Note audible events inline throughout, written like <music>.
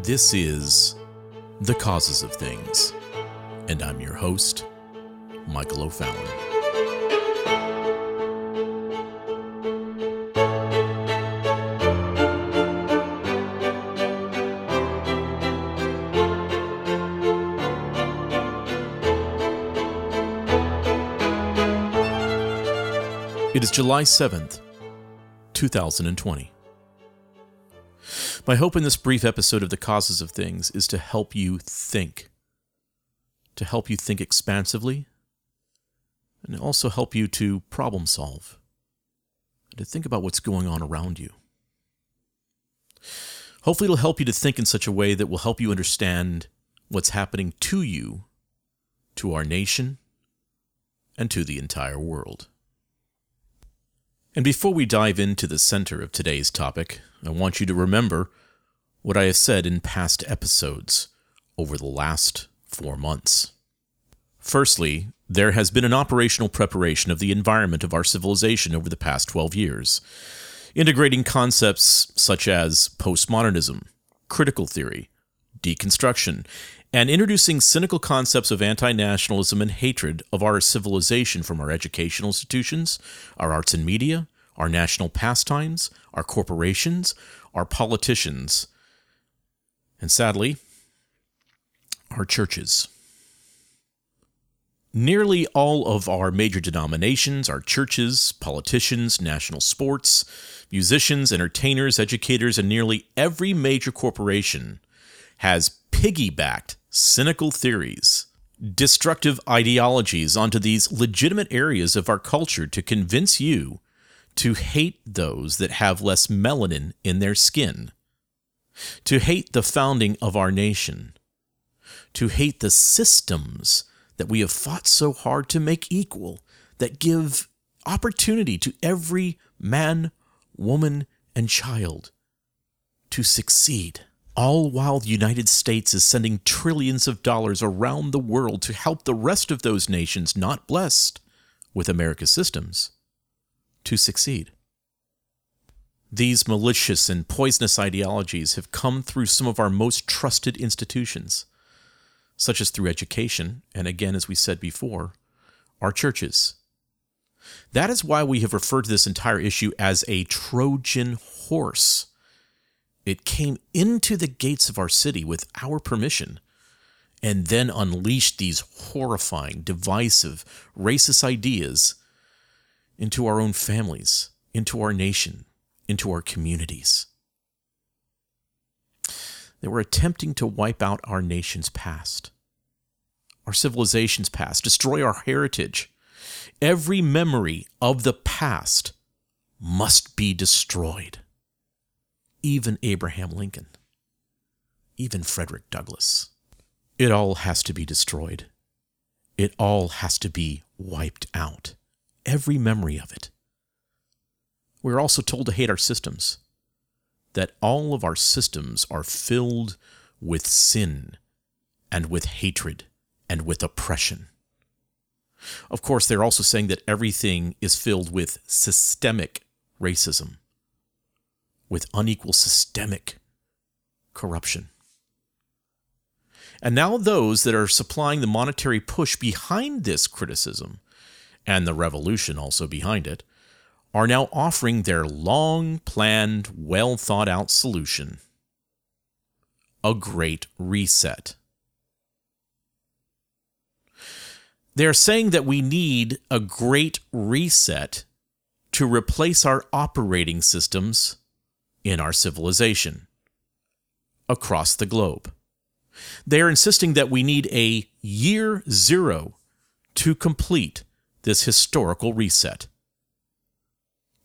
This is The Causes of Things, and I'm your host, Michael O'Fallon. It is July 7th, 2020. My hope in this brief episode of The Causes of Things is to help you think, to help you think expansively, and also help you to problem solve, and to think about what's going on around you. Hopefully, it'll help you to think in such a way that will help you understand what's happening to you, to our nation, and to the entire world. And before we dive into the center of today's topic, I want you to remember what I have said in past episodes over the last four months. Firstly, there has been an operational preparation of the environment of our civilization over the past 12 years, integrating concepts such as postmodernism, critical theory, deconstruction, and introducing cynical concepts of anti nationalism and hatred of our civilization from our educational institutions, our arts and media, our national pastimes, our corporations, our politicians, and sadly, our churches. Nearly all of our major denominations, our churches, politicians, national sports, musicians, entertainers, educators, and nearly every major corporation has piggybacked cynical theories, destructive ideologies onto these legitimate areas of our culture to convince you to hate those that have less melanin in their skin, to hate the founding of our nation, to hate the systems that we have fought so hard to make equal, that give opportunity to every man, woman, and child to succeed. All while the United States is sending trillions of dollars around the world to help the rest of those nations not blessed with America's systems to succeed. These malicious and poisonous ideologies have come through some of our most trusted institutions, such as through education, and again, as we said before, our churches. That is why we have referred to this entire issue as a Trojan horse. It came into the gates of our city with our permission and then unleashed these horrifying, divisive, racist ideas into our own families, into our nation, into our communities. They were attempting to wipe out our nation's past, our civilization's past, destroy our heritage. Every memory of the past must be destroyed. Even Abraham Lincoln, even Frederick Douglass. It all has to be destroyed. It all has to be wiped out every memory of it. We're also told to hate our systems, that all of our systems are filled with sin and with hatred and with oppression. Of course, they're also saying that everything is filled with systemic racism, with unequal systemic corruption. And now, those that are supplying the monetary push behind this criticism and the revolution also behind it, are now offering their long planned, well thought out solution a great reset. They're saying that we need a great reset to replace our operating systems in our civilization across the globe. They are insisting that we need a year zero to complete this historical reset.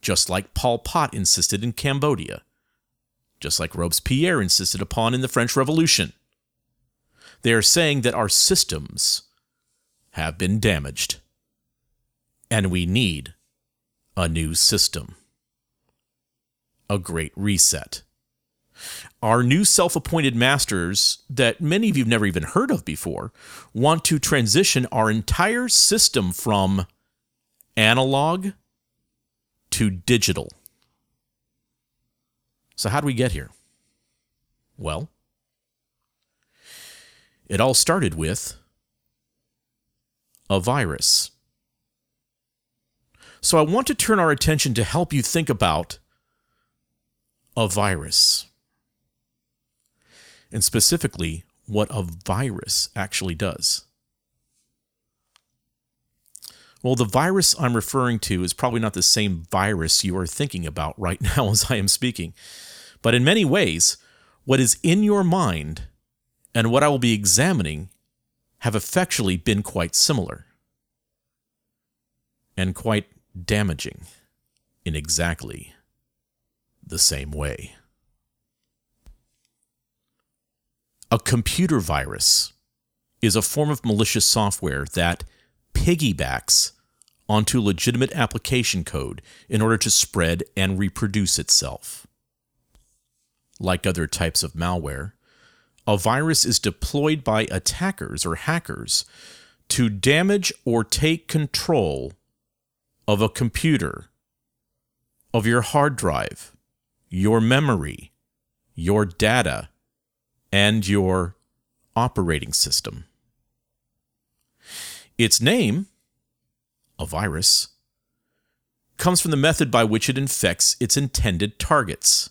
Just like Pol Pot insisted in Cambodia, just like Robespierre insisted upon in the French Revolution. They are saying that our systems have been damaged, and we need a new system. A great reset. Our new self appointed masters, that many of you have never even heard of before, want to transition our entire system from analog to digital. So, how do we get here? Well, It all started with a virus. So I want to turn our attention to help you think about a virus. And specifically, what a virus actually does. Well, the virus I'm referring to is probably not the same virus you are thinking about right <laughs> now as I am speaking. But in many ways, what is in your mind and what I will be examining have effectually been quite similar and quite damaging in exactly the same way. A computer virus is a form of malicious software that piggybacks onto legitimate application code in order to spread and reproduce itself. Like other types of malware, a virus is deployed by attackers or hackers to damage or take control of a computer, of your hard drive, your memory, your data, and your operating system. Its name, a virus, comes from the method by which it infects its intended targets.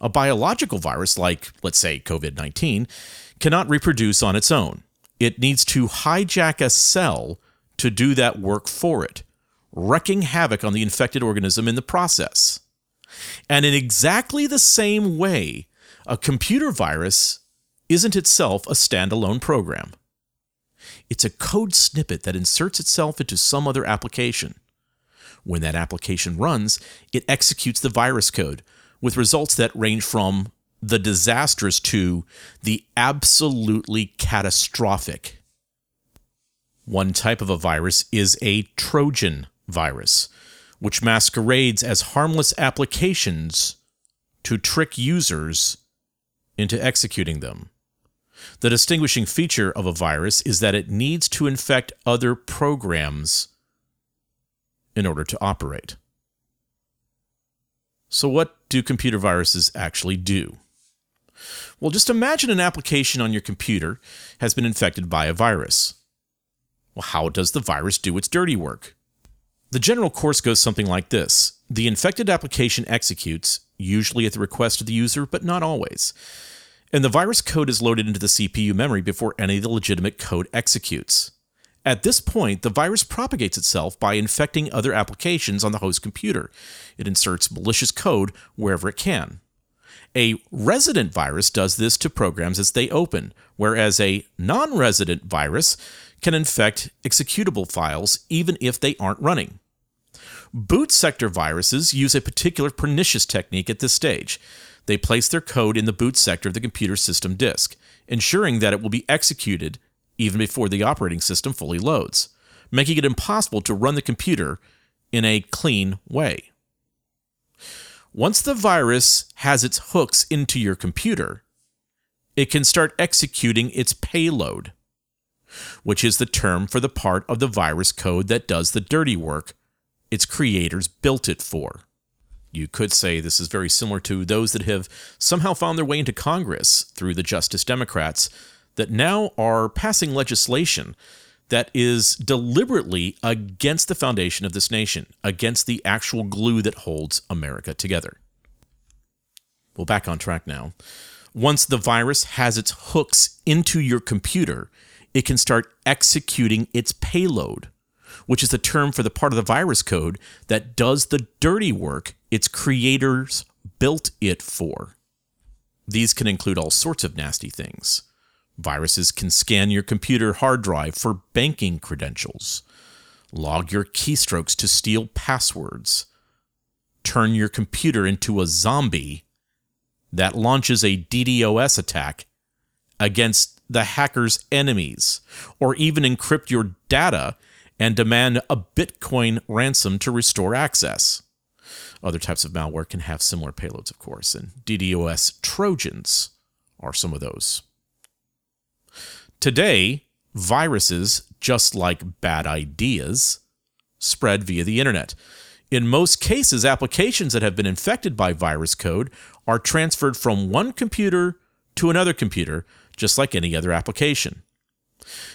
A biological virus, like, let's say, COVID 19, cannot reproduce on its own. It needs to hijack a cell to do that work for it, wrecking havoc on the infected organism in the process. And in exactly the same way, a computer virus isn't itself a standalone program. It's a code snippet that inserts itself into some other application. When that application runs, it executes the virus code with results that range from the disastrous to the absolutely catastrophic. One type of a virus is a Trojan virus, which masquerades as harmless applications to trick users into executing them. The distinguishing feature of a virus is that it needs to infect other programs in order to operate. So, what do computer viruses actually do? Well, just imagine an application on your computer has been infected by a virus. Well, how does the virus do its dirty work? The general course goes something like this The infected application executes, usually at the request of the user, but not always. And the virus code is loaded into the CPU memory before any of the legitimate code executes. At this point, the virus propagates itself by infecting other applications on the host computer. It inserts malicious code wherever it can. A resident virus does this to programs as they open, whereas a non resident virus can infect executable files even if they aren't running. Boot sector viruses use a particular pernicious technique at this stage. They place their code in the boot sector of the computer system disk, ensuring that it will be executed even before the operating system fully loads, making it impossible to run the computer in a clean way. Once the virus has its hooks into your computer, it can start executing its payload, which is the term for the part of the virus code that does the dirty work its creators built it for. You could say this is very similar to those that have somehow found their way into Congress through the Justice Democrats that now are passing legislation that is deliberately against the foundation of this nation, against the actual glue that holds America together. Well, back on track now. Once the virus has its hooks into your computer, it can start executing its payload, which is the term for the part of the virus code that does the dirty work its creators built it for. These can include all sorts of nasty things Viruses can scan your computer hard drive for banking credentials, log your keystrokes to steal passwords, turn your computer into a zombie that launches a DDoS attack against the hacker's enemies, or even encrypt your data and demand a Bitcoin ransom to restore access. Other types of malware can have similar payloads, of course, and DDoS Trojans are some of those. Today, viruses, just like bad ideas, spread via the internet. In most cases, applications that have been infected by virus code are transferred from one computer to another computer just like any other application.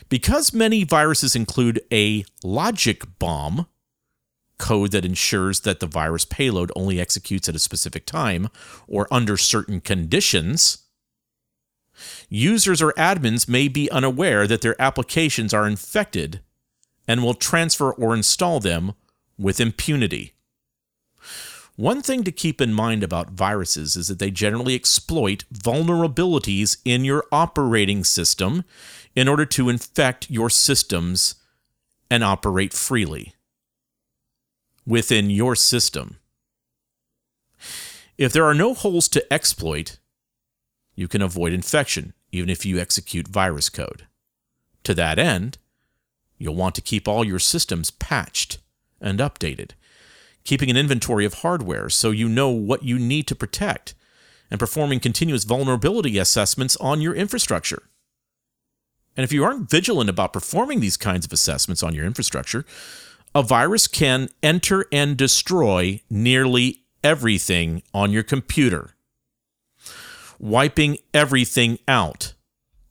Because many viruses include a logic bomb, code that ensures that the virus payload only executes at a specific time or under certain conditions, users or admins may be unaware that their applications are infected and will transfer or install them with impunity. One thing to keep in mind about viruses is that they generally exploit vulnerabilities in your operating system in order to infect your systems and operate freely within your system. If there are no holes to exploit, you can avoid infection even if you execute virus code. To that end, you'll want to keep all your systems patched and updated, keeping an inventory of hardware so you know what you need to protect, and performing continuous vulnerability assessments on your infrastructure. And if you aren't vigilant about performing these kinds of assessments on your infrastructure, a virus can enter and destroy nearly everything on your computer, wiping everything out,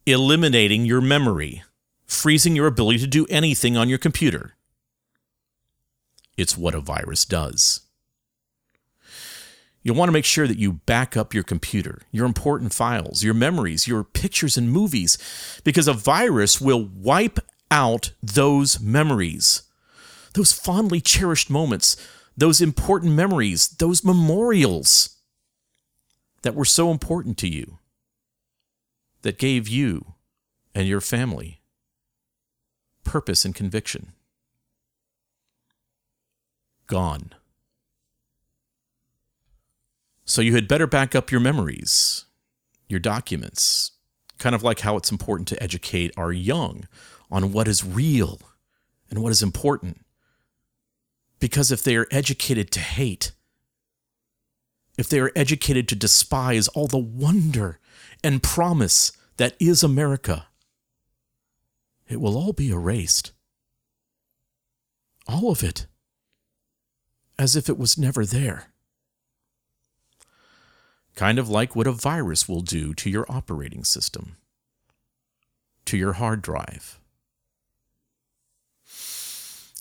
eliminating your memory, freezing your ability to do anything on your computer. It's what a virus does. You'll want to make sure that you back up your computer, your important files, your memories, your pictures and movies, because a virus will wipe out those memories those fondly cherished moments, those important memories, those memorials that were so important to you, that gave you and your family purpose and conviction. Gone. So you had better back up your memories, your documents, kind of like how it's important to educate our young on what is real and what is important. Because if they are educated to hate, if they are educated to despise all the wonder and promise that is America, it will all be erased. All of it. As if it was never there. Kind of like what a virus will do to your operating system, to your hard drive,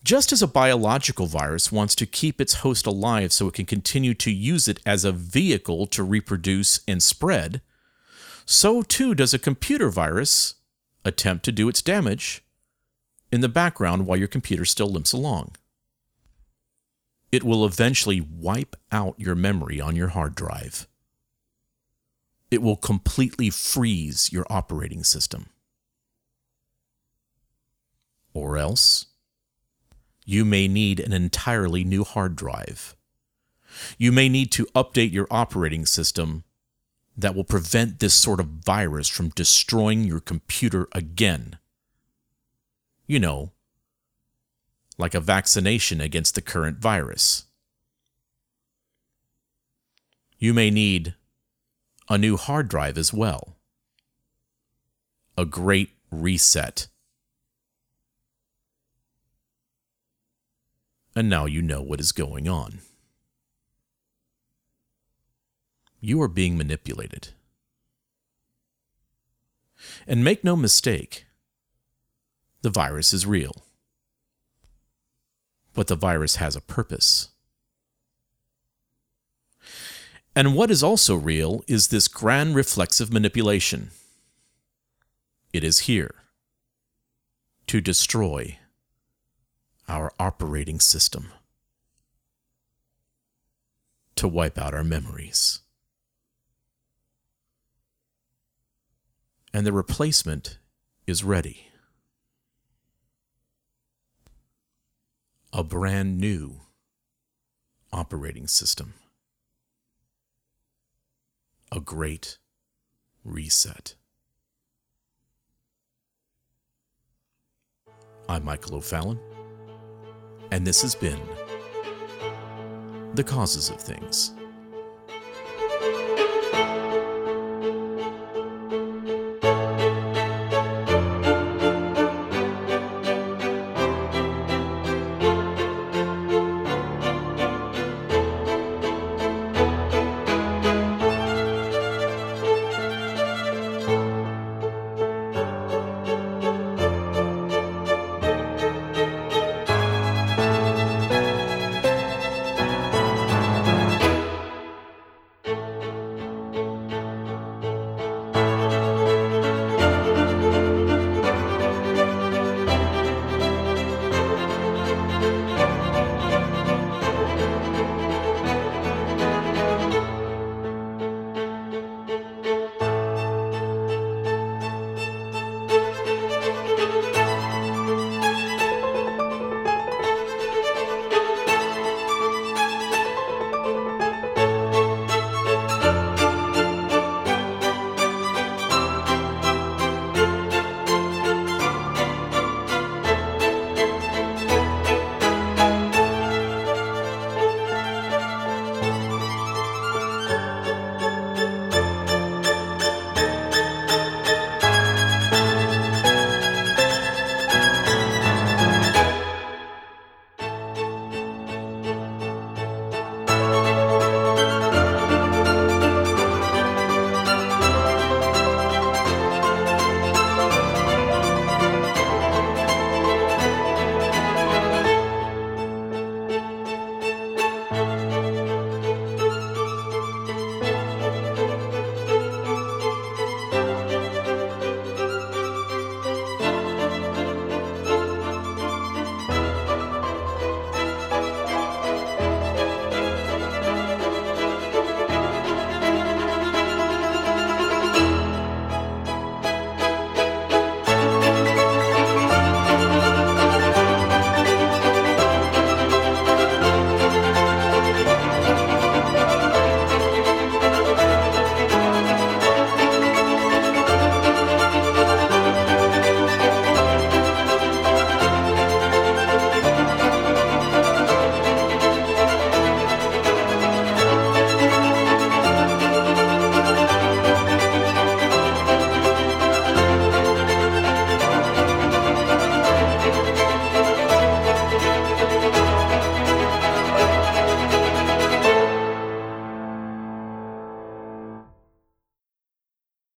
just as a biological virus wants to keep its host alive so it can continue to use it as a vehicle to reproduce and spread, so too does a computer virus attempt to do its damage in the background while your computer still limps along. It will eventually wipe out your memory on your hard drive. It will completely freeze your operating system. Or else, you may need an entirely new hard drive. You may need to update your operating system that will prevent this sort of virus from destroying your computer again. You know, like a vaccination against the current virus. You may need a new hard drive as well. A great reset. and now you know what is going on. You are being manipulated. And make no mistake, the virus is real. But the virus has a purpose. And what is also real is this grand reflexive manipulation. It is here to destroy our operating system to wipe out our memories. And the replacement is ready. A brand new operating system. A great reset. I'm Michael O'Fallon and this has been The Causes of Things.